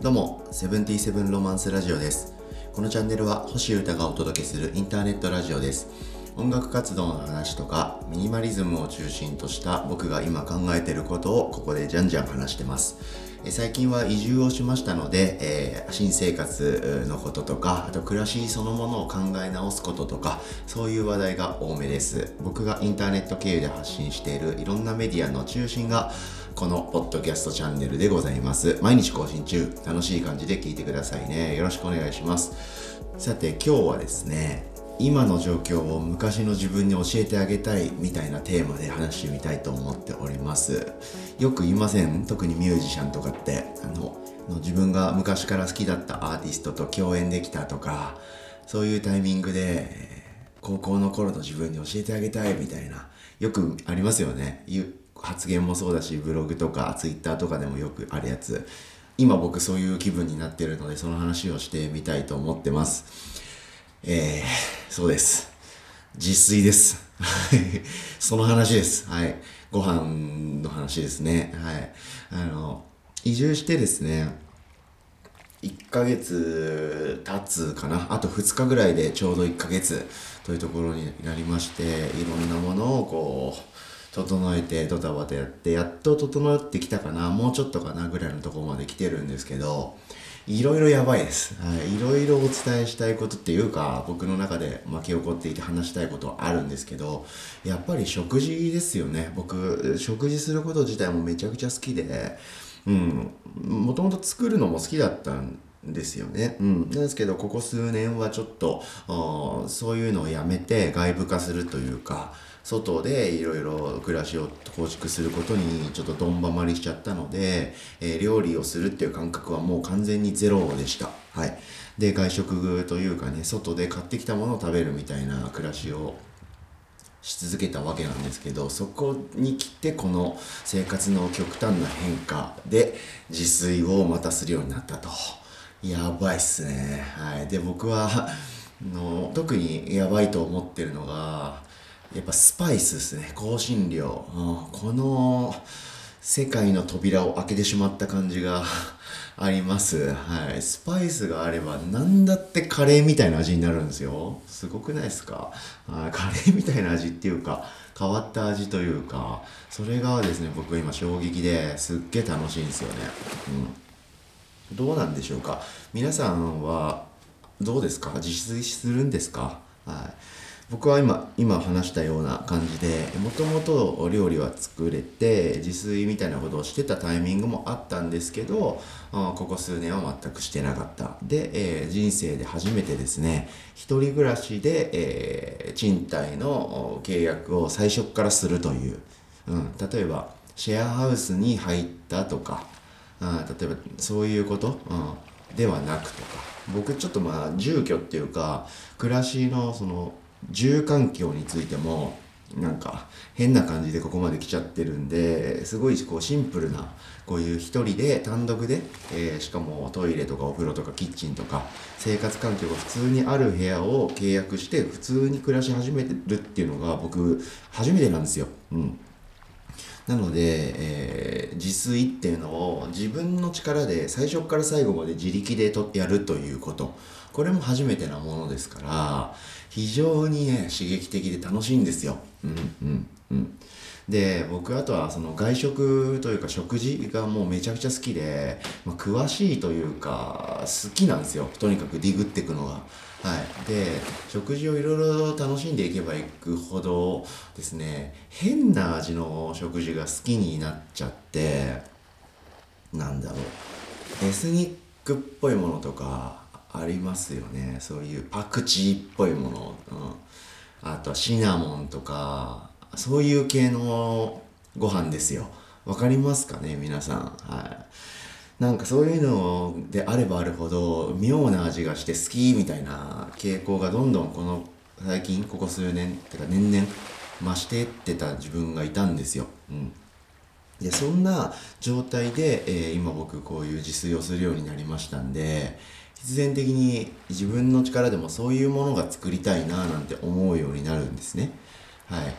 どうも、セブンティーセブンロマンスラジオです。このチャンネルは星歌がお届けするインターネットラジオです。音楽活動の話とか、ミニマリズムを中心とした僕が今考えていることをここでじゃんじゃん話してます。最近は移住をしましたので、えー新生活のこととか、あと暮らしそのものを考え直すこととか、そういう話題が多めです。僕がインターネット経由で発信しているいろんなメディアの中心が、このポッドキャストチャンネルでございます。毎日更新中、楽しい感じで聞いてくださいね。よろしくお願いします。さて、今日はですね、今の状況を昔の自分に教えてあげたいみたいなテーマで話してみたいと思っております。よく言いません？特にミュージシャンとかって、あの、の自分が昔から好きだったアーティストと共演できたとか、そういうタイミングで、高校の頃の自分に教えてあげたいみたいな、よくありますよね。発言もそうだし、ブログとかツイッターとかでもよくあるやつ。今僕そういう気分になってるので、その話をしてみたいと思ってます。えー、そうです。自炊です。は いその話です。はい。ご飯の話ですね。はい。あの、移住してですね、1ヶ月経つかなあと2日ぐらいでちょうど1ヶ月というところになりましていろんなものをこう整えてドタバタやってやっと整ってきたかなもうちょっとかなぐらいのとこまで来てるんですけどいろいろやばいです、はい、いろいろお伝えしたいことっていうか僕の中で巻き起こっていて話したいことはあるんですけどやっぱり食事ですよね。僕食事すること自体もめちゃくちゃ好きでうん、もともと作るのも好きだったんですよね。うん。なんですけど、ここ数年はちょっと、そういうのをやめて外部化するというか、外でいろいろ暮らしを構築することにちょっとどんばまりしちゃったので、えー料理をするっていう感覚はもう完全にゼロでした。はい。で、外食というかね、外で買ってきたものを食べるみたいな暮らしをし続けたわけなんですけどそこに来てこの生活の極端な変化で自炊をまたするようになったとやばいっすねはいで僕はの特にやばいと思ってるのがやっぱスパイスですね香辛料、うんこの世界の扉を開けてしまった感じが あります。はい。スパイスがあれば何だってカレーみたいな味になるんですよ。すごくないですか？はいカレーみたいな味っていうか、変わった味というか、それがですね、僕今衝撃ですっげえ楽しいんですよね。うん。どうなんでしょうか？皆さんはどうですか？自炊するんですか？はい。僕は今今話したような感じでもともと料理は作れて自炊みたいなことをしてたタイミングもあったんですけどここ数年は全くしてなかった。で、えー人生で初めてですね一人暮らしで、えー賃貸の契約を最初からするという、うん、例えばシェアハウスに入ったとかあ例えばそういうこと、うん、ではなくとか。僕ちょっとまあ住居っていうか暮らしのその住環境についてもなんか変な感じでここまで来ちゃってるんですごいこうシンプルなこういう一人で単独で、えーしかもトイレとかお風呂とかキッチンとか生活環境が普通にある部屋を契約して普通に暮らし始めてるっていうのが僕初めてなんですよ。うん。なので、えー自炊っていうのを自分の力で最初から最後まで自力でとやるということこれも初めてなものですから非常にね刺激的で楽しいんですよ。うんうんうんで僕あとはその外食というか食事がもうめちゃくちゃ好きで、まあ、詳しいというか好きなんですよとにかくディグっていくのが。はい、で食事をいろいろ楽しんでいけばいくほどですね変な味の食事が好きになっちゃってなんだろう。エスニックっぽいものとかありますよね。そういうパクチーっぽいもの、うん、あとはシナモンとかそういう系のご飯ですよ。わかりますかね皆さん。はい。なんかそういうのであればあるほど妙な味がして好きみたいな傾向がどんどんこの最近ここ数年てか年々増してってた自分がいたんですよ。うんでそんな状態で、えー今僕こういう自炊をするようになりましたんで必然的に自分の力でもそういうものが作りたいななんて思うようになるんですね。はい、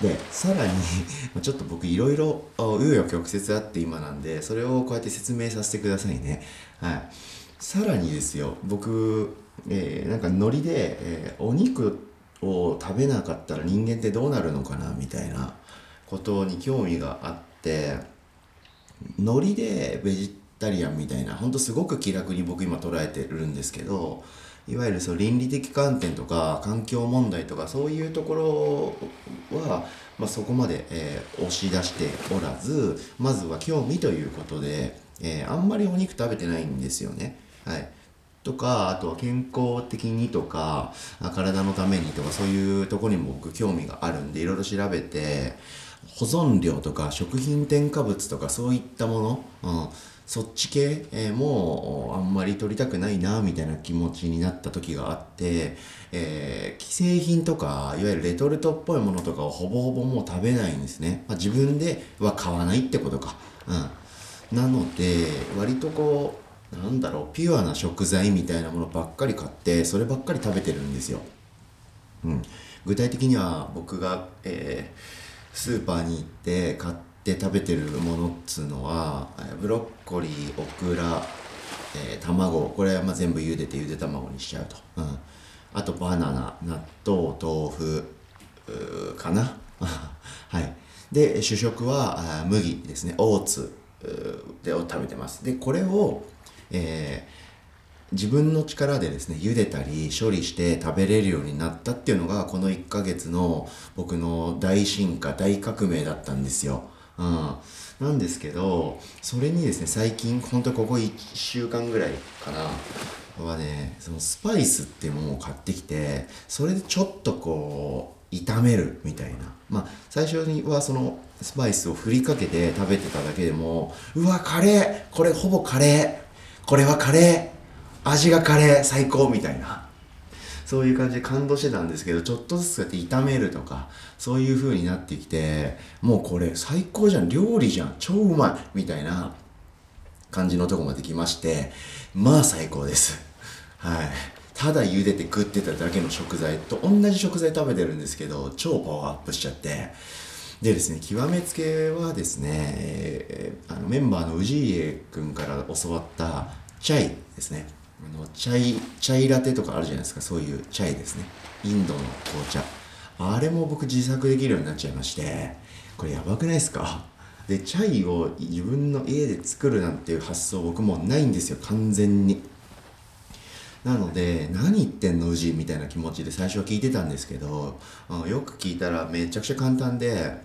でさらに ちょっと僕いろいろ紆余曲折あって今なんでそれをこうやって説明させてくださいね。はい。さらにですよ僕、えー、なんかノリで、えー、お肉を食べなかったら人間ってどうなるのかなみたいなことに興味があってノリでベジタリアンみたいなほんとすごく気楽に僕今捉えてるんですけどいわゆるそう倫理的観点とか環境問題とかそういうところは、まあ、そこまで、えー、押し出しておらずまずは興味ということで、えー、あんまりお肉食べてないんですよね。はい、とかあとは健康的にとか体のためにとかそういうとこにも僕興味があるんでいろいろ調べて保存料とか食品添加物とかそういったもの、うんそっち系、えー、もうあんまり取りたくないなみたいな気持ちになった時があって、えー、既製品とかいわゆるレトルトっぽいものとかをほぼほぼもう食べないんですね、まあ、自分では買わないってことか、うん、なので割とこうなんだろうピュアな食材みたいなものばっかり買ってそればっかり食べてるんですよ、うん、具体的には僕が、えー、スーパーに行って買って食べてるものっつうのはブロッコリーオクラ、えー、卵。これはま全部茹でてゆで卵にしちゃうと、うん、あとバナナ納豆豆腐かな。はい。で主食は麦ですね。オーツでを食べてます。でこれを、えー、自分の力でですね茹でたり処理して食べれるようになったっていうのがこの1ヶ月の僕の大進化大革命だったんですよ。うん、なんですけどそれにですね最近ほんとここ1週間ぐらいかなはねそのスパイスっていうものを買ってきてそれでちょっとこう炒めるみたいな。まあ最初にはそのスパイスを振りかけて食べてただけでもうわカレーこれほぼカレーこれはカレー味がカレー最高みたいな。そういう感じで感動してたんですけどちょっとずつこうやって炒めるとかそういう風になってきてもうこれ最高じゃん。料理じゃん。超うまいみたいな感じのとこまで来ましてまあ最高です。はい。ただ茹でて食ってただけの食材と同じ食材食べてるんですけど超パワーアップしちゃって。でですね極めつけはですね、えー、あのメンバーの氏家君から教わったチャイですね。あのチャイチャイラテとかあるじゃないですか。そういうチャイですね。インドの紅茶。あれも僕自作できるようになっちゃいましてこれやばくないですか？でチャイを自分の家で作るなんていう発想僕もないんですよ。完全に。なので何言ってんのウジみたいな気持ちで最初は聞いてたんですけどよく聞いたらめちゃくちゃ簡単で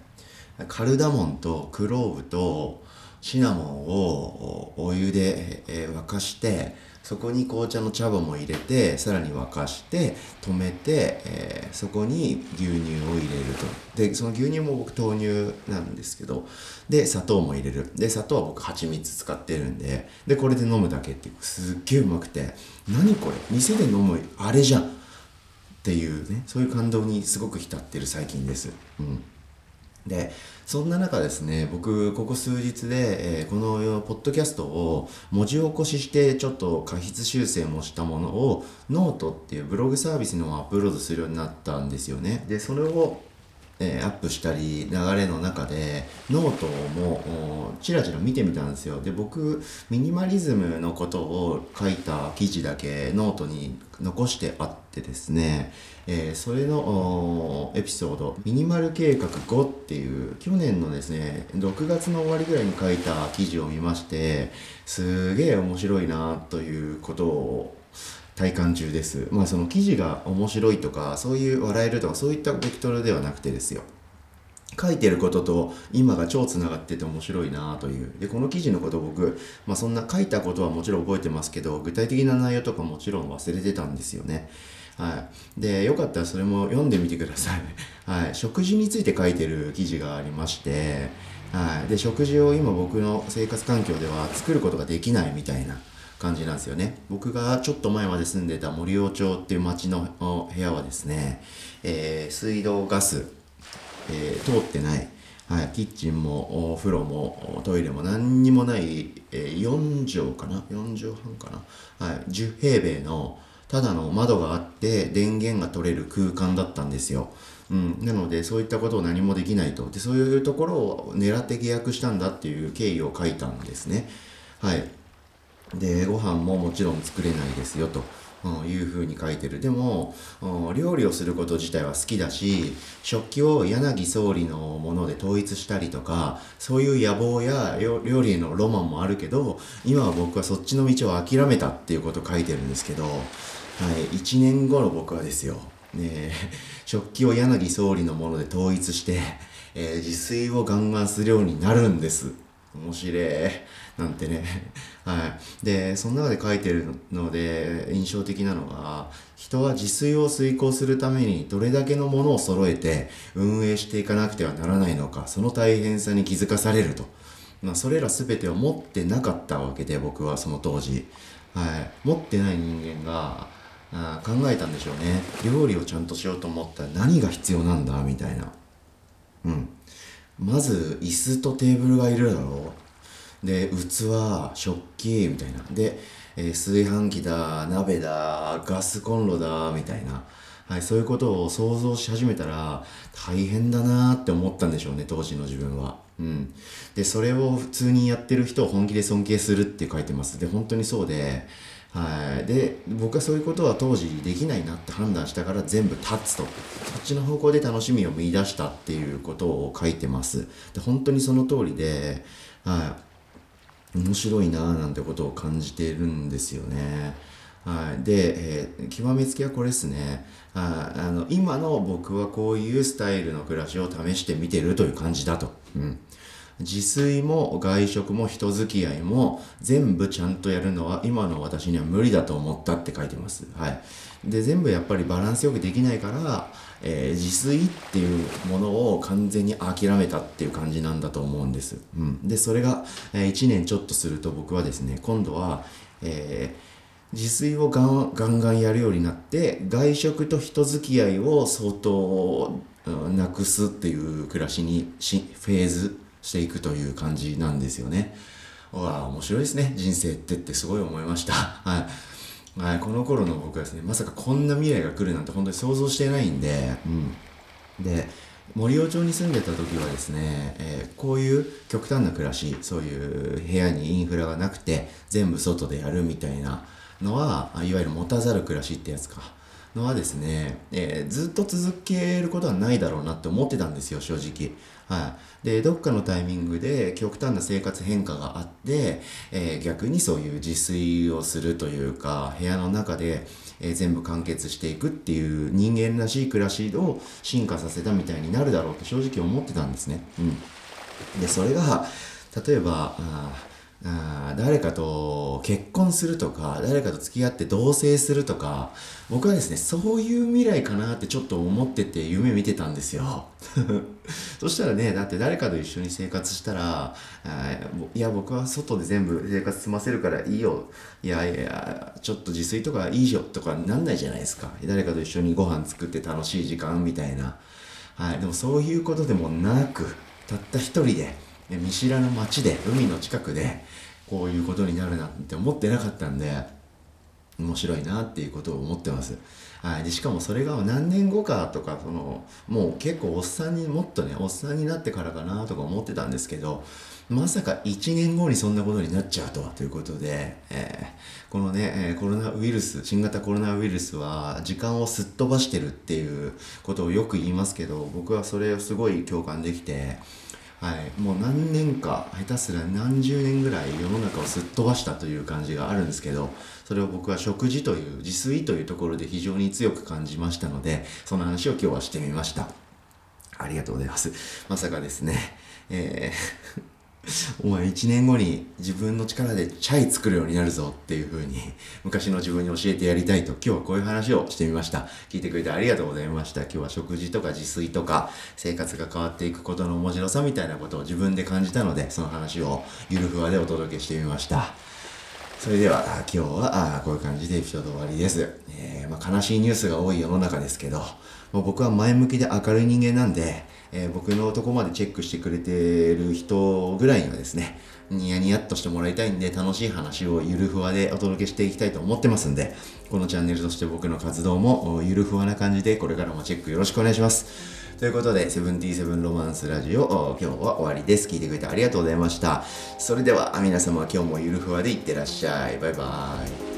カルダモンとクローブとシナモンをお湯で沸かしてそこに紅茶の茶葉も入れてさらに沸かして止めて、えー、そこに牛乳を入れると。でその牛乳も僕豆乳なんですけどで砂糖も入れる。で砂糖は僕蜂蜜使ってるんででこれで飲むだけってすっげえうまくて。何これ？店で飲むあれじゃん！っていうねそういう感動にすごく浸ってる最近です。うん。でそんな中ですね僕ここ数日で、えー、このポッドキャストを文字起こししてちょっと加筆修正もしたものをノートっていうブログサービスにもアップロードするようになったんですよね。でそれをえー、アップしてる流れの中でノートもちらちら見てみたんですよ。で僕ミニマリズムのことを書いた記事だけノートに残してあってですね、えー、それのエピソード「ミニマル計画5」っていう去年のですね6月の終わりぐらいに書いた記事を見ましてすげえ面白いなということを体感中です。まあその記事が面白いとか、そういう笑えるとか、そういったベクトルではなくてですよ。書いてることと今が超つながってて面白いなという。で、この記事のこと僕、まあそんな書いたことはもちろん覚えてますけど、具体的な内容とかもちろん忘れてたんですよね。はい。で、よかったらそれも読んでみてください。はい。食事について書いてる記事がありまして、はい。で、食事を今僕の生活環境では作ることができないみたいな。感じなんですよね。僕がちょっと前まで住んでた森尾町っていう町の部屋はですね、えー、水道、ガス、えー、通ってない、はい、キッチンもお風呂もトイレも何にもない、えー、4畳かな ?4 畳半かな？はい、10平米のただの窓があって電源が取れる空間だったんですよ。うん、なのでそういったことを何もできないと。でそういうところを狙って契約したんだっていう経緯を書いたんですね。はい。でご飯ももちろん作れないですよと、いうふうに書いてる。でも、料理をすること自体は好きだし、食器を柳総理のもので統一したりとか、そういう野望や料理へのロマンもあるけど、今は僕はそっちの道を諦めたっていうことを書いてるんですけど、はい、1年後の僕はですよ、ね、食器を柳総理のもので統一して、えー、自炊をガンガンするようになるんです。面白い。なんてね。はい。で、その中で書いてるので印象的なのが、人は自炊を遂行するためにどれだけのものを揃えて運営していかなくてはならないのか、その大変さに気づかされると。まあ、それら全てを持ってなかったわけで、僕はその当時。はい。持ってない人間が、あ考えたんでしょうね。料理をちゃんとしようと思ったら何が必要なんだみたいな。うん。まず椅子とテーブルがいるだろう。で器食器みたいな。で、えー、炊飯器だ鍋だガスコンロだみたいな、はい、そういうことを想像し始めたら大変だなって思ったんでしょうね当時の自分は。うん、でそれを普通にやってる人を本気で尊敬するって書いてます。で本当にそうではい、で僕はそういうことは当時できないなって判断したから全部立つと。そっちの方向で楽しみを見出したっていうことを書いてます。で本当にその通りで、はい、面白いなーなんてことを感じているんですよね。はい、で、えー、極めつきはこれですね。ああの今の僕はこういうスタイルの暮らしを試してみてるという感じだと。うん。自炊も外食も人付き合いも全部ちゃんとやるのは今の私には無理だと思ったって書いてます。はい。で、全部やっぱりバランスよくできないから、えー、自炊っていうものを完全に諦めたっていう感じなんだと思うんです。うん。で、それが、えー、1年ちょっとすると僕はですね、今度は、えー自炊をガンガンガンやるようになって外食と人付き合いを相当なくすっていう暮らしにしフェーズしていくという感じなんですよね。わあ、面白いですね。人生ってってすごい思いました。はい。はい、この頃の僕はですね、まさかこんな未来が来るなんて本当に想像してないんで、うん。で、森尾町に住んでた時はですね、えー、こういう極端な暮らし、そういう部屋にインフラがなくて、全部外でやるみたいなのは、いわゆる持たざる暮らしってやつか。のはですね、えー、ずっと続けることはないだろうなって思ってたんですよ、正直。はい。で、どっかのタイミングで極端な生活変化があって、えー、逆にそういう自炊をするというか、部屋の中で、えー、全部完結していくっていう人間らしい暮らしを進化させたみたいになるだろうって正直思ってたんですね。うん。で、それが、例えば、ああ誰かと結婚するとか、誰かと付き合って同棲するとか、僕はですね、そういう未来かなってちょっと思ってて夢見てたんですよ。そしたらね、だって誰かと一緒に生活したら、いや、僕は外で全部生活済ませるからいいよ。いやいや、ちょっと自炊とかいいよとかなんないじゃないですか。誰かと一緒にご飯作って楽しい時間みたいな。はい、でもそういうことでもなく、たった一人で、見知らぬ街で海の近くでこういうことになるなんて思ってなかったんで面白いなっていうことを思ってます。はい、でしかもそれが何年後かとかそのもう結構おっさんにもっとねおっさんになってからかなとか思ってたんですけどまさか1年後にそんなことになっちゃうとはということで、えー、このね、え、コロナウイルス新型コロナウイルスは時間をすっ飛ばしてるっていうことをよく言いますけど僕はそれをすごい共感できてはい、もう何年か下手すら何十年ぐらい世の中をすっ飛ばしたという感じがあるんですけどそれを僕は食事という自炊というところで非常に強く感じましたのでその話を今日はしてみました。ありがとうございます。まさかですね。えー お前1年後に自分の力でチャイ作るようになるぞっていう風に 昔の自分に教えてやりたいと今日はこういう話をしてみました。聞いてくれてありがとうございました。今日は食事とか自炊とか生活が変わっていくことの面白さみたいなことを自分で感じたのでその話をゆるふわでお届けしてみました。それでは今日はこういう感じでエピソード終わりです、えーまあ、悲しいニュースが多い世の中ですけど、まあ、僕は前向きで明るい人間なんで、えー僕のとこまでチェックしてくれてる人ぐらいにはですねニヤニヤっとしてもらいたいんで楽しい話をゆるふわでお届けしていきたいと思ってますんでこのチャンネルとして僕の活動もゆるふわな感じでこれからもチェックよろしくお願いしますということで、セブンティーセブンロマンスラジオ、今日は終わりです。聞いてくれてありがとうございました。それでは、皆様今日もゆるふわでいってらっしゃい。バイバーイ。